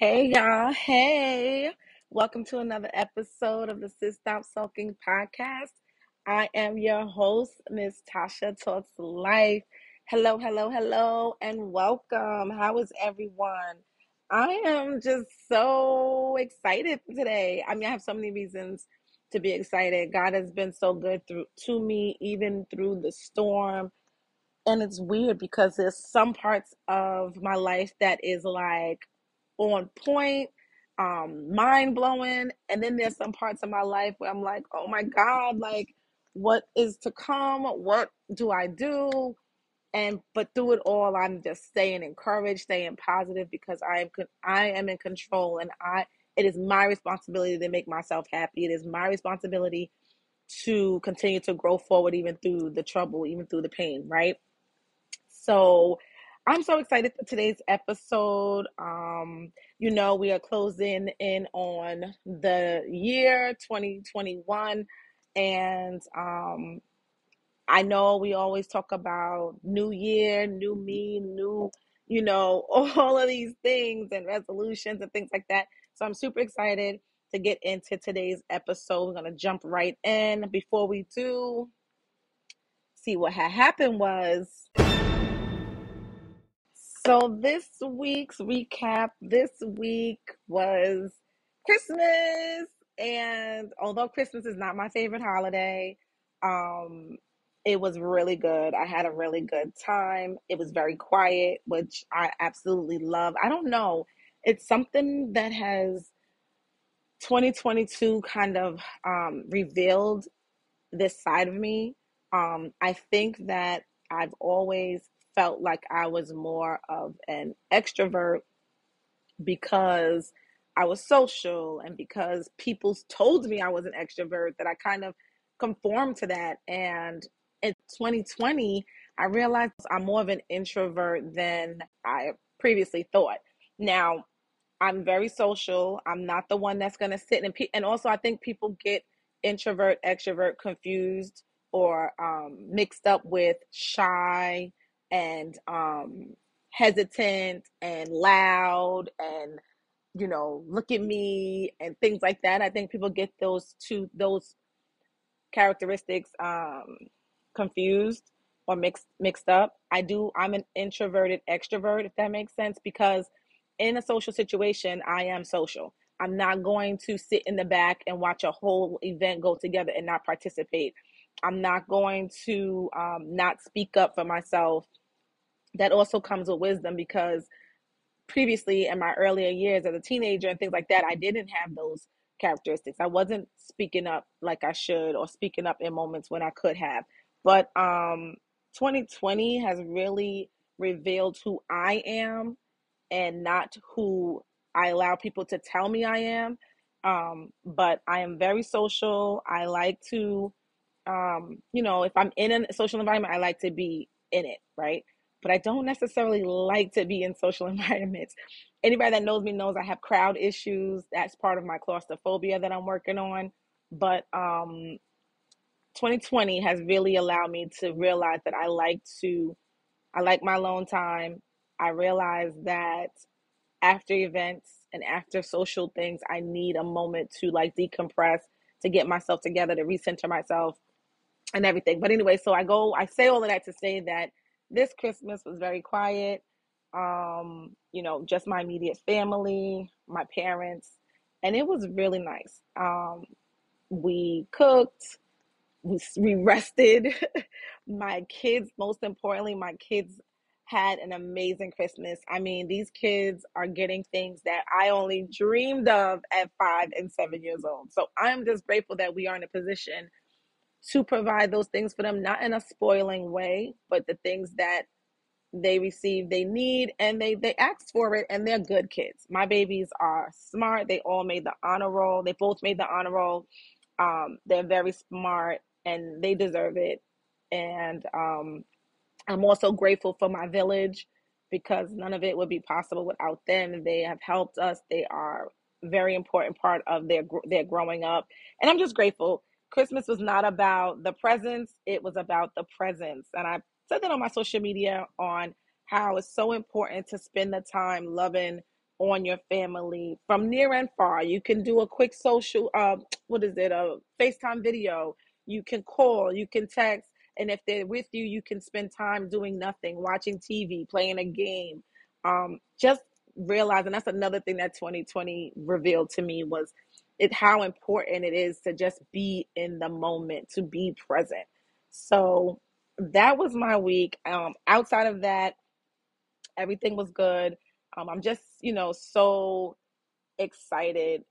Hey y'all, hey. Welcome to another episode of the Sis Stop Sulking podcast. I am your host, Miss Tasha Talks Life. Hello, hello, hello, and welcome. How is everyone? I am just so excited today. I mean, I have so many reasons to be excited. God has been so good through to me, even through the storm. And it's weird because there's some parts of my life that is like on point, um, mind blowing. And then there's some parts of my life where I'm like, oh my God, like what is to come? What do I do? And but through it all, I'm just staying encouraged, staying positive because I am I am in control, and I it is my responsibility to make myself happy. It is my responsibility to continue to grow forward, even through the trouble, even through the pain, right? So I'm so excited for today's episode. Um, you know, we are closing in on the year 2021, and um, I know we always talk about new year, new me, new, you know, all of these things and resolutions and things like that. So I'm super excited to get into today's episode. We're going to jump right in. Before we do, see what had happened was so this week's recap this week was Christmas and although Christmas is not my favorite holiday, um it was really good. I had a really good time. It was very quiet, which I absolutely love. I don't know. It's something that has 2022 kind of um revealed this side of me. Um, I think that I've always felt like I was more of an extrovert because I was social and because people told me I was an extrovert that I kind of conformed to that. And in 2020, I realized I'm more of an introvert than I previously thought. Now, I'm very social. I'm not the one that's going to sit and pe- and also I think people get introvert extrovert confused or um, mixed up with shy and um, hesitant and loud and you know look at me and things like that. I think people get those two those characteristics um, confused or mixed mixed up. I do. I'm an introverted extrovert, if that makes sense, because in a social situation, I am social. I'm not going to sit in the back and watch a whole event go together and not participate. I'm not going to um, not speak up for myself. That also comes with wisdom because previously in my earlier years as a teenager and things like that, I didn't have those characteristics. I wasn't speaking up like I should or speaking up in moments when I could have. But um 2020 has really revealed who I am and not who I allow people to tell me I am. Um, but I am very social. I like to, um, you know, if I'm in a social environment, I like to be in it, right? But I don't necessarily like to be in social environments. Anybody that knows me knows I have crowd issues. That's part of my claustrophobia that I'm working on. But um, 2020 has really allowed me to realize that I like to, I like my alone time. I realize that after events and after social things, I need a moment to like decompress, to get myself together, to recenter myself and everything. But anyway, so I go, I say all of that to say that this Christmas was very quiet. Um, you know, just my immediate family, my parents, and it was really nice. Um, we cooked, we, we rested. my kids, most importantly, my kids had an amazing Christmas. I mean, these kids are getting things that I only dreamed of at five and seven years old. So I'm just grateful that we are in a position to provide those things for them, not in a spoiling way, but the things that they receive they need and they they ask for it and they're good kids. My babies are smart. They all made the honor roll. They both made the honor roll. Um they're very smart and they deserve it. And um i'm also grateful for my village because none of it would be possible without them. They have helped us. They are very important part of their their growing up. And i'm just grateful christmas was not about the presents it was about the presence and i said that on my social media on how it's so important to spend the time loving on your family from near and far. You can do a quick social, uh, what is it, a FaceTime video. You can call, you can text. And if they're with you, you can spend time doing nothing, watching TV, playing a game. Um, just realizing that's another thing that 2020 revealed to me was it how important it is to just be in the moment, to be present. So that was my week. Um, outside of that, everything was good. Um, I'm just, you know, so excited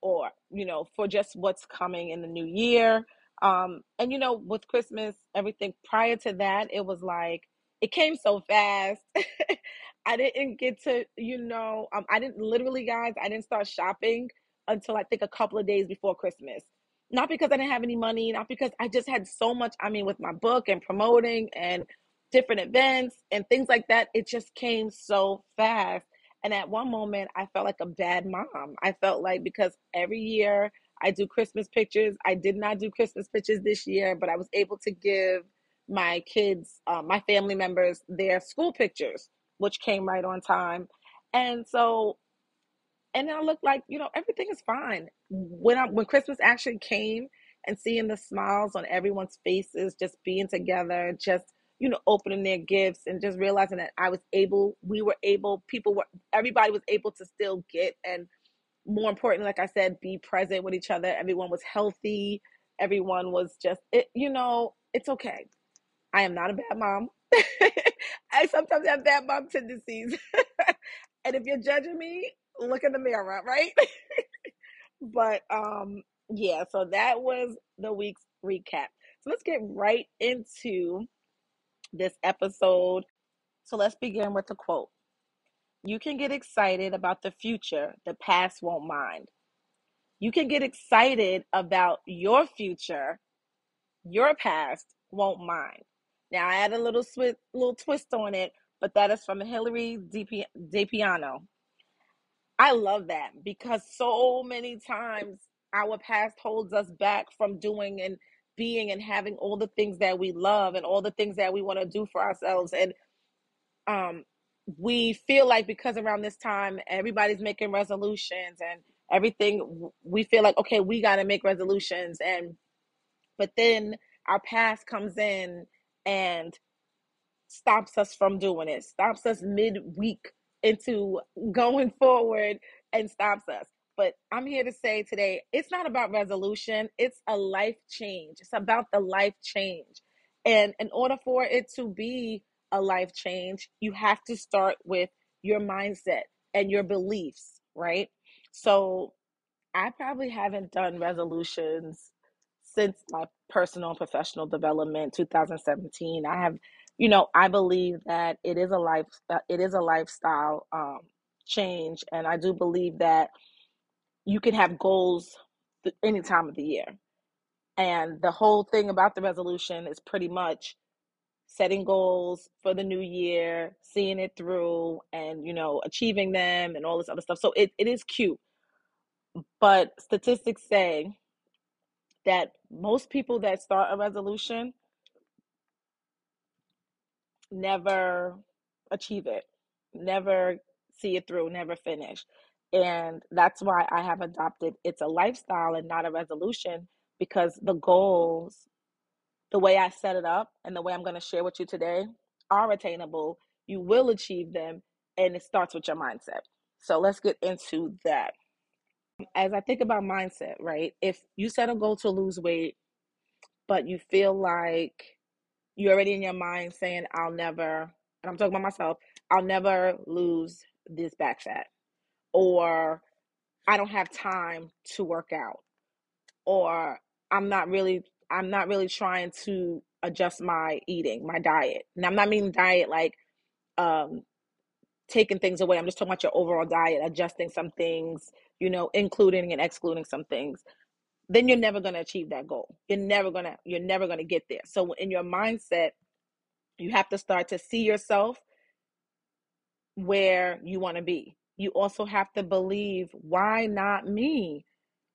or, you know, for just what's coming in the new year. Um, and, you know, with Christmas, everything prior to that, it was like, it came so fast. I didn't get to, you know, um, I didn't literally, guys, I didn't start shopping until I think a couple of days before Christmas. Not because I didn't have any money, not because I just had so much, I mean, with my book and promoting and different events and things like that, it just came so fast. And at one moment, I felt like a bad mom. I felt like because every year I do Christmas pictures, I did not do Christmas pictures this year, but I was able to give my kids, uh, my family members, their school pictures, which came right on time. And so and I look like you know everything is fine. Mm-hmm. When I when Christmas actually came and seeing the smiles on everyone's faces, just being together, just you know opening their gifts and just realizing that I was able, we were able, people were, everybody was able to still get and more importantly, like I said, be present with each other. Everyone was healthy. Everyone was just it. You know, it's okay. I am not a bad mom. I sometimes have bad mom tendencies. and if you're judging me, look in the mirror, right? but um yeah, so that was the week's recap. So let's get right into this episode. So let's begin with the quote. You can get excited about the future, the past won't mind. You can get excited about your future, your past won't mind. Now I add a little swi- little twist on it, but that is from Hillary DePiano. I love that because so many times our past holds us back from doing and being and having all the things that we love and all the things that we want to do for ourselves. And um we feel like because around this time everybody's making resolutions and everything we feel like okay we got to make resolutions. And but then our past comes in and stops us from doing it stops us mid-week into going forward and stops us. But I'm here to say today, it's not about resolution, it's a life change. It's about the life change. And in order for it to be a life change, you have to start with your mindset and your beliefs, right? So I probably haven't done resolutions since my personal and professional development 2017 i have you know i believe that it is a life uh, it is a lifestyle um, change and i do believe that you can have goals any time of the year. And the whole thing about the resolution is pretty much setting goals for the new year seeing it through and you know achieving them and all this other stuff. So it, it is cute. But statistics say that most people that start a resolution never achieve it, never see it through, never finish. And that's why I have adopted it's a lifestyle and not a resolution because the goals, the way I set it up and the way I'm going to share with you today are attainable. You will achieve them, and it starts with your mindset. So let's get into that. As I think about mindset, right? If you set a goal to lose weight, but you feel like you're already in your mind saying, I'll never, and I'm talking about myself, I'll never lose this back fat, or I don't have time to work out, or I'm not really, I'm not really trying to adjust my eating, my diet. And I'm not meaning diet like um taking things away. I'm just talking about your overall diet, adjusting some things, you know, including and excluding some things then you're never going to achieve that goal. You're never going to you're never going to get there. So in your mindset, you have to start to see yourself where you want to be. You also have to believe, why not me?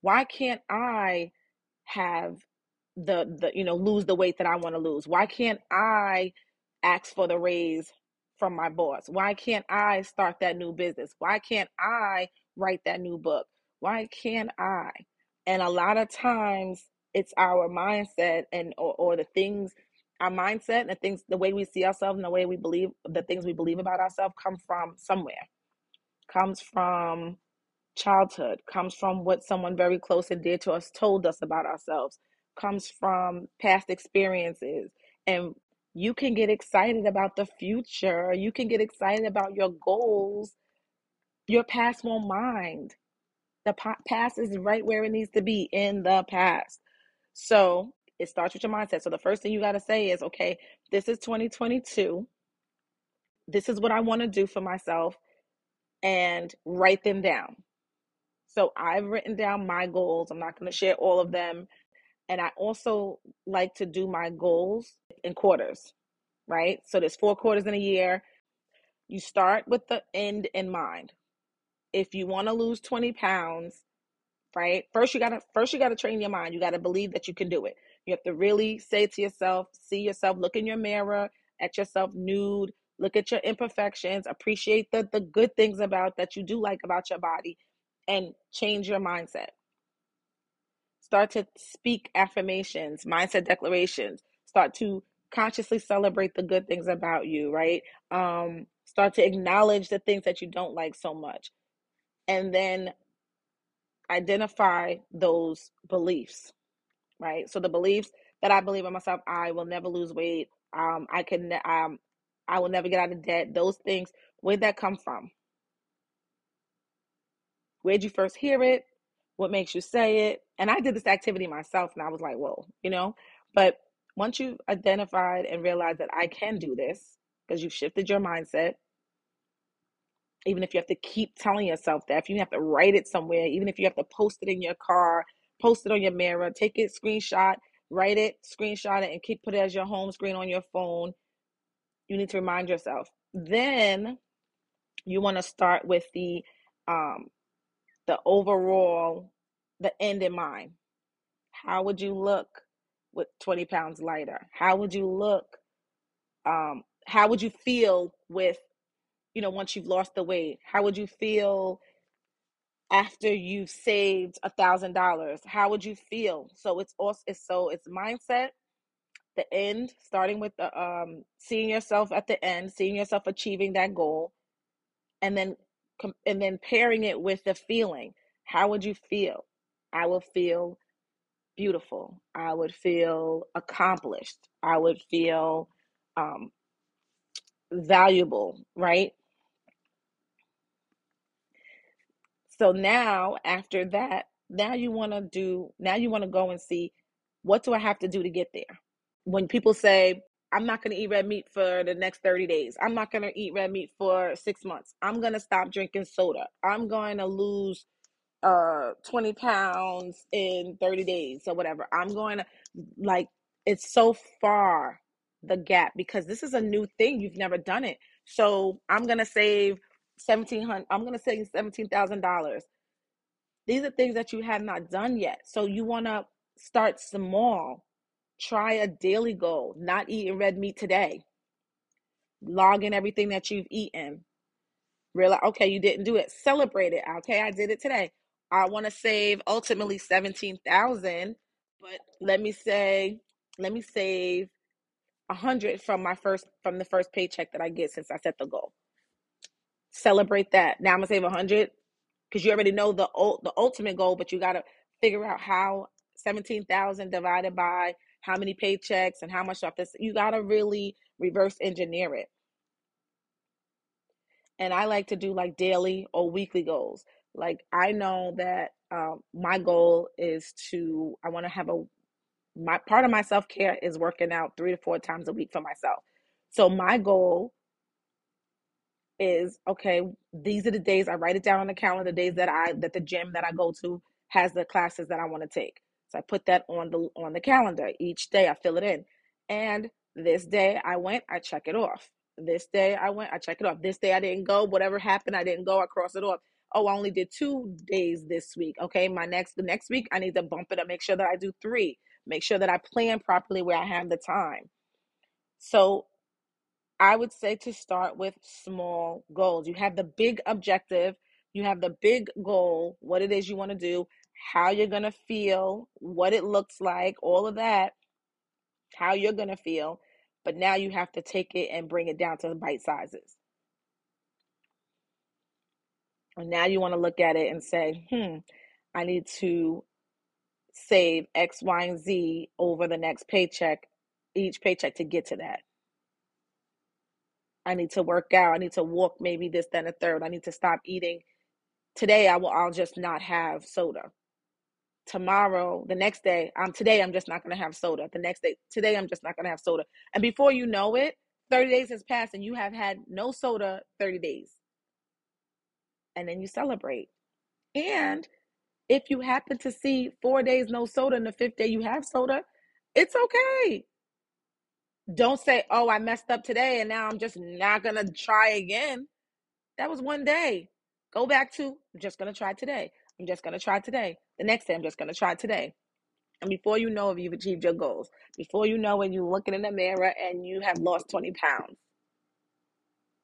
Why can't I have the the you know lose the weight that I want to lose? Why can't I ask for the raise from my boss? Why can't I start that new business? Why can't I write that new book? Why can't I? And a lot of times it's our mindset and or, or the things our mindset and the things the way we see ourselves and the way we believe the things we believe about ourselves come from somewhere. Comes from childhood, comes from what someone very close and dear to us told us about ourselves, comes from past experiences. And you can get excited about the future. You can get excited about your goals. Your past won't mind. The past is right where it needs to be in the past. So it starts with your mindset. So the first thing you got to say is, okay, this is 2022. This is what I want to do for myself and write them down. So I've written down my goals. I'm not going to share all of them. And I also like to do my goals in quarters, right? So there's four quarters in a year. You start with the end in mind. If you want to lose 20 pounds, right? First you got to first you got to train your mind. You got to believe that you can do it. You have to really say to yourself, see yourself, look in your mirror at yourself nude, look at your imperfections, appreciate the the good things about that you do like about your body and change your mindset. Start to speak affirmations, mindset declarations. Start to consciously celebrate the good things about you, right? Um, start to acknowledge the things that you don't like so much. And then identify those beliefs, right? So the beliefs that I believe in myself, I will never lose weight. Um, I can, um, I will never get out of debt. Those things, where'd that come from? Where'd you first hear it? What makes you say it? And I did this activity myself and I was like, whoa, you know? But once you've identified and realized that I can do this, because you've shifted your mindset, even if you have to keep telling yourself that, if you have to write it somewhere, even if you have to post it in your car, post it on your mirror, take it, screenshot, write it, screenshot it, and keep put it as your home screen on your phone. You need to remind yourself. Then you want to start with the um, the overall, the end in mind. How would you look with 20 pounds lighter? How would you look? Um, how would you feel with, you know, once you've lost the weight? How would you feel after you've saved a thousand dollars? How would you feel? So it's also it's so it's mindset, the end, starting with the um seeing yourself at the end, seeing yourself achieving that goal, and then and then pairing it with the feeling. How would you feel? I would feel beautiful. I would feel accomplished. I would feel um, valuable, right? So now, after that, now you want to do, now you want to go and see what do I have to do to get there? When people say, I'm not going to eat red meat for the next 30 days. I'm not going to eat red meat for six months. I'm going to stop drinking soda. I'm going to lose uh 20 pounds in 30 days or whatever. I'm going to like it's so far the gap because this is a new thing. You've never done it. So I'm going to save 1700 I'm going to say $17,000. These are things that you have not done yet. So you want to start small Try a daily goal, not eating red meat today. Log in everything that you've eaten. Realize, okay, you didn't do it. Celebrate it. Okay, I did it today. I want to save ultimately 17,000, but let me say, let me save a hundred from my first from the first paycheck that I get since I set the goal. Celebrate that. Now I'm gonna save a hundred because you already know the the ultimate goal, but you gotta figure out how seventeen thousand divided by how many paychecks and how much stuff this you got to really reverse engineer it. And i like to do like daily or weekly goals. Like i know that um, my goal is to i want to have a my part of my self-care is working out three to four times a week for myself. So my goal is okay these are the days i write it down on the calendar the days that i that the gym that i go to has the classes that i want to take so I put that on the on the calendar. Each day I fill it in. And this day I went, I check it off. This day I went, I check it off. This day I didn't go. Whatever happened, I didn't go. I cross it off. Oh, I only did two days this week. Okay, my next the next week I need to bump it up. Make sure that I do three. Make sure that I plan properly where I have the time. So I would say to start with small goals. You have the big objective, you have the big goal, what it is you want to do, how you're going to feel, what it looks like, all of that, how you're going to feel. But now you have to take it and bring it down to bite sizes. And now you want to look at it and say, hmm, I need to save X, Y, and Z over the next paycheck, each paycheck to get to that. I need to work out. I need to walk maybe this, then a third. I need to stop eating. Today I will I'll just not have soda. Tomorrow, the next day, um today I'm just not gonna have soda. The next day, today I'm just not gonna have soda. And before you know it, 30 days has passed and you have had no soda 30 days. And then you celebrate. And if you happen to see four days no soda and the fifth day you have soda, it's okay. Don't say, oh, I messed up today and now I'm just not going to try again. That was one day. Go back to, I'm just going to try today. I'm just going to try today. The next day, I'm just going to try today. And before you know it, you've achieved your goals. Before you know it, you're looking in the mirror and you have lost 20 pounds.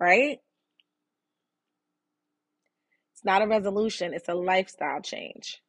Right? It's not a resolution, it's a lifestyle change.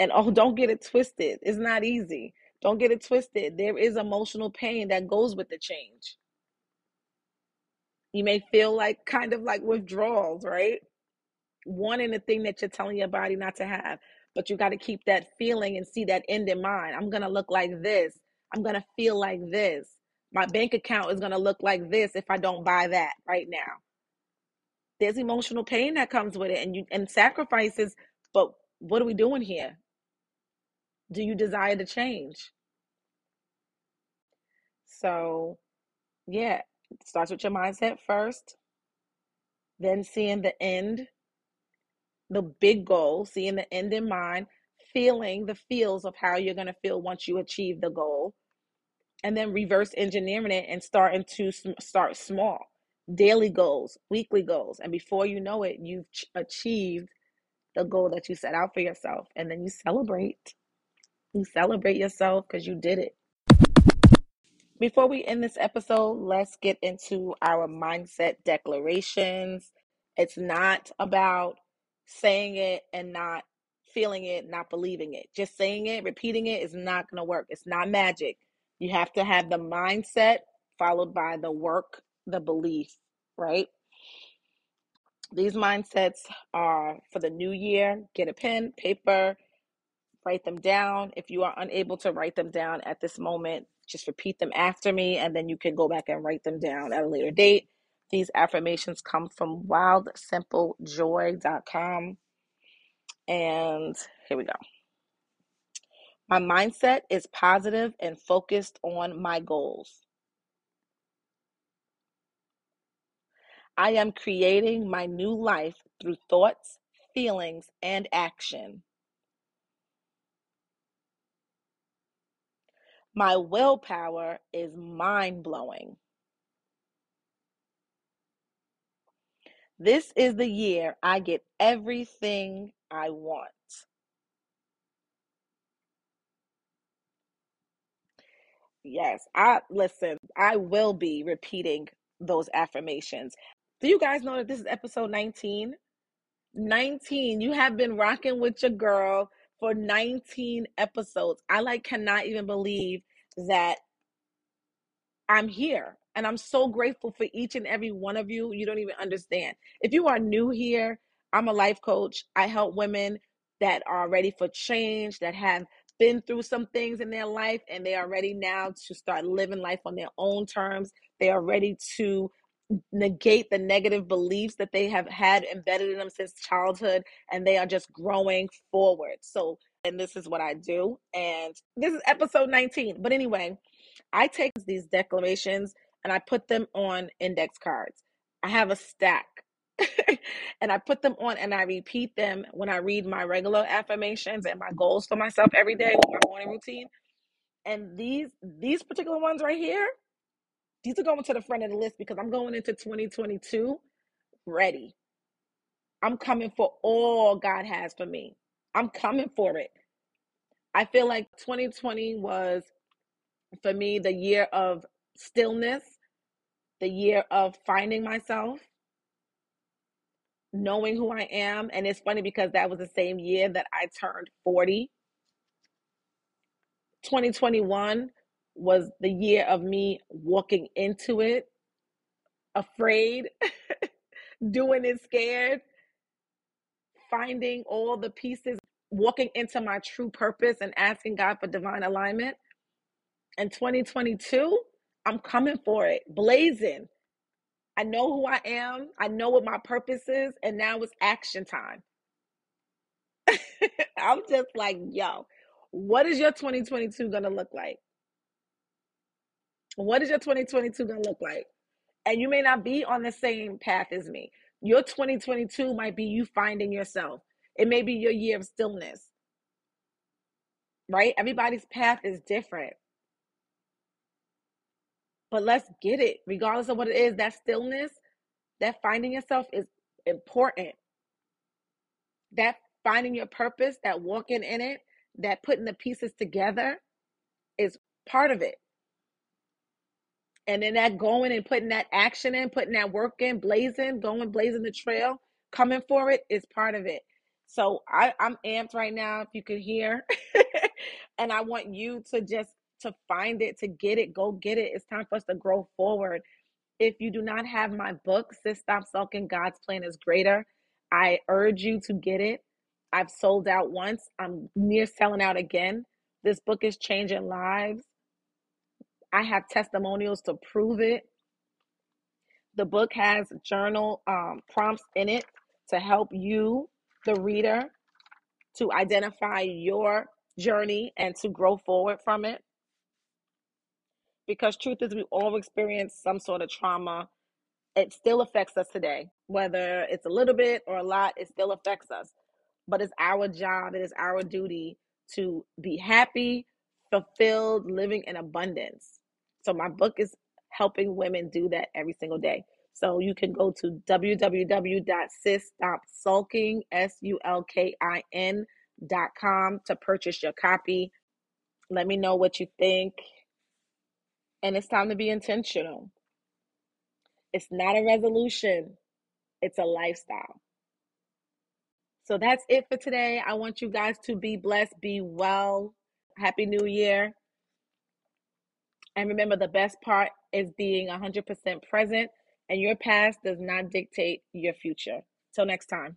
And oh, don't get it twisted. It's not easy. Don't get it twisted. There is emotional pain that goes with the change. You may feel like kind of like withdrawals, right? Wanting the thing that you're telling your body not to have. But you got to keep that feeling and see that end in mind. I'm going to look like this. I'm going to feel like this. My bank account is going to look like this if I don't buy that right now. There's emotional pain that comes with it and you and sacrifices, but what are we doing here? Do you desire to change? So, yeah, it starts with your mindset first, then seeing the end, the big goal, seeing the end in mind, feeling the feels of how you're going to feel once you achieve the goal, and then reverse engineering it and starting to start small. Daily goals, weekly goals, and before you know it, you've achieved the goal that you set out for yourself, and then you celebrate. You celebrate yourself because you did it. Before we end this episode, let's get into our mindset declarations. It's not about saying it and not feeling it, not believing it. Just saying it, repeating it is not going to work. It's not magic. You have to have the mindset followed by the work, the belief, right? These mindsets are for the new year. Get a pen, paper, write them down. If you are unable to write them down at this moment, just repeat them after me, and then you can go back and write them down at a later date. These affirmations come from wildsimplejoy.com. And here we go. My mindset is positive and focused on my goals. I am creating my new life through thoughts, feelings, and action. My willpower is mind blowing. This is the year I get everything I want. Yes, I listen, I will be repeating those affirmations. Do you guys know that this is episode 19? 19. You have been rocking with your girl for 19 episodes. I like cannot even believe that I'm here. And I'm so grateful for each and every one of you. You don't even understand. If you are new here, I'm a life coach. I help women that are ready for change, that have been through some things in their life, and they are ready now to start living life on their own terms. They are ready to negate the negative beliefs that they have had embedded in them since childhood and they are just growing forward. So, and this is what I do. And this is episode 19. But anyway, I take these declarations and I put them on index cards. I have a stack. and I put them on and I repeat them when I read my regular affirmations and my goals for myself every day with my morning routine. And these these particular ones right here, these are going to the front of the list because I'm going into 2022 ready. I'm coming for all God has for me. I'm coming for it. I feel like 2020 was For me, the year of stillness, the year of finding myself, knowing who I am. And it's funny because that was the same year that I turned 40. 2021 was the year of me walking into it, afraid, doing it scared, finding all the pieces, walking into my true purpose and asking God for divine alignment. And 2022, I'm coming for it, blazing. I know who I am, I know what my purpose is, and now it's action time. I'm just like, yo, what is your 2022 going to look like? What is your 2022 going to look like? And you may not be on the same path as me. Your 2022 might be you finding yourself. It may be your year of stillness, right? Everybody's path is different. But let's get it. Regardless of what it is, that stillness, that finding yourself is important. That finding your purpose, that walking in it, that putting the pieces together is part of it. And then that going and putting that action in, putting that work in, blazing, going, blazing the trail, coming for it is part of it. So I, I'm amped right now, if you can hear. and I want you to just to find it, to get it, go get it. It's time for us to grow forward. If you do not have my book, Sis Stop Sulking, God's Plan is Greater, I urge you to get it. I've sold out once. I'm near selling out again. This book is changing lives. I have testimonials to prove it. The book has journal um, prompts in it to help you, the reader, to identify your journey and to grow forward from it. Because truth is, we all experience some sort of trauma. It still affects us today, whether it's a little bit or a lot, it still affects us. But it's our job, it is our duty to be happy, fulfilled, living in abundance. So my book is helping women do that every single day. So you can go to www.sisstopsulking, S-U-L-K-I-N dot com to purchase your copy. Let me know what you think. And it's time to be intentional. It's not a resolution, it's a lifestyle. So that's it for today. I want you guys to be blessed, be well. Happy New Year. And remember, the best part is being 100% present, and your past does not dictate your future. Till next time.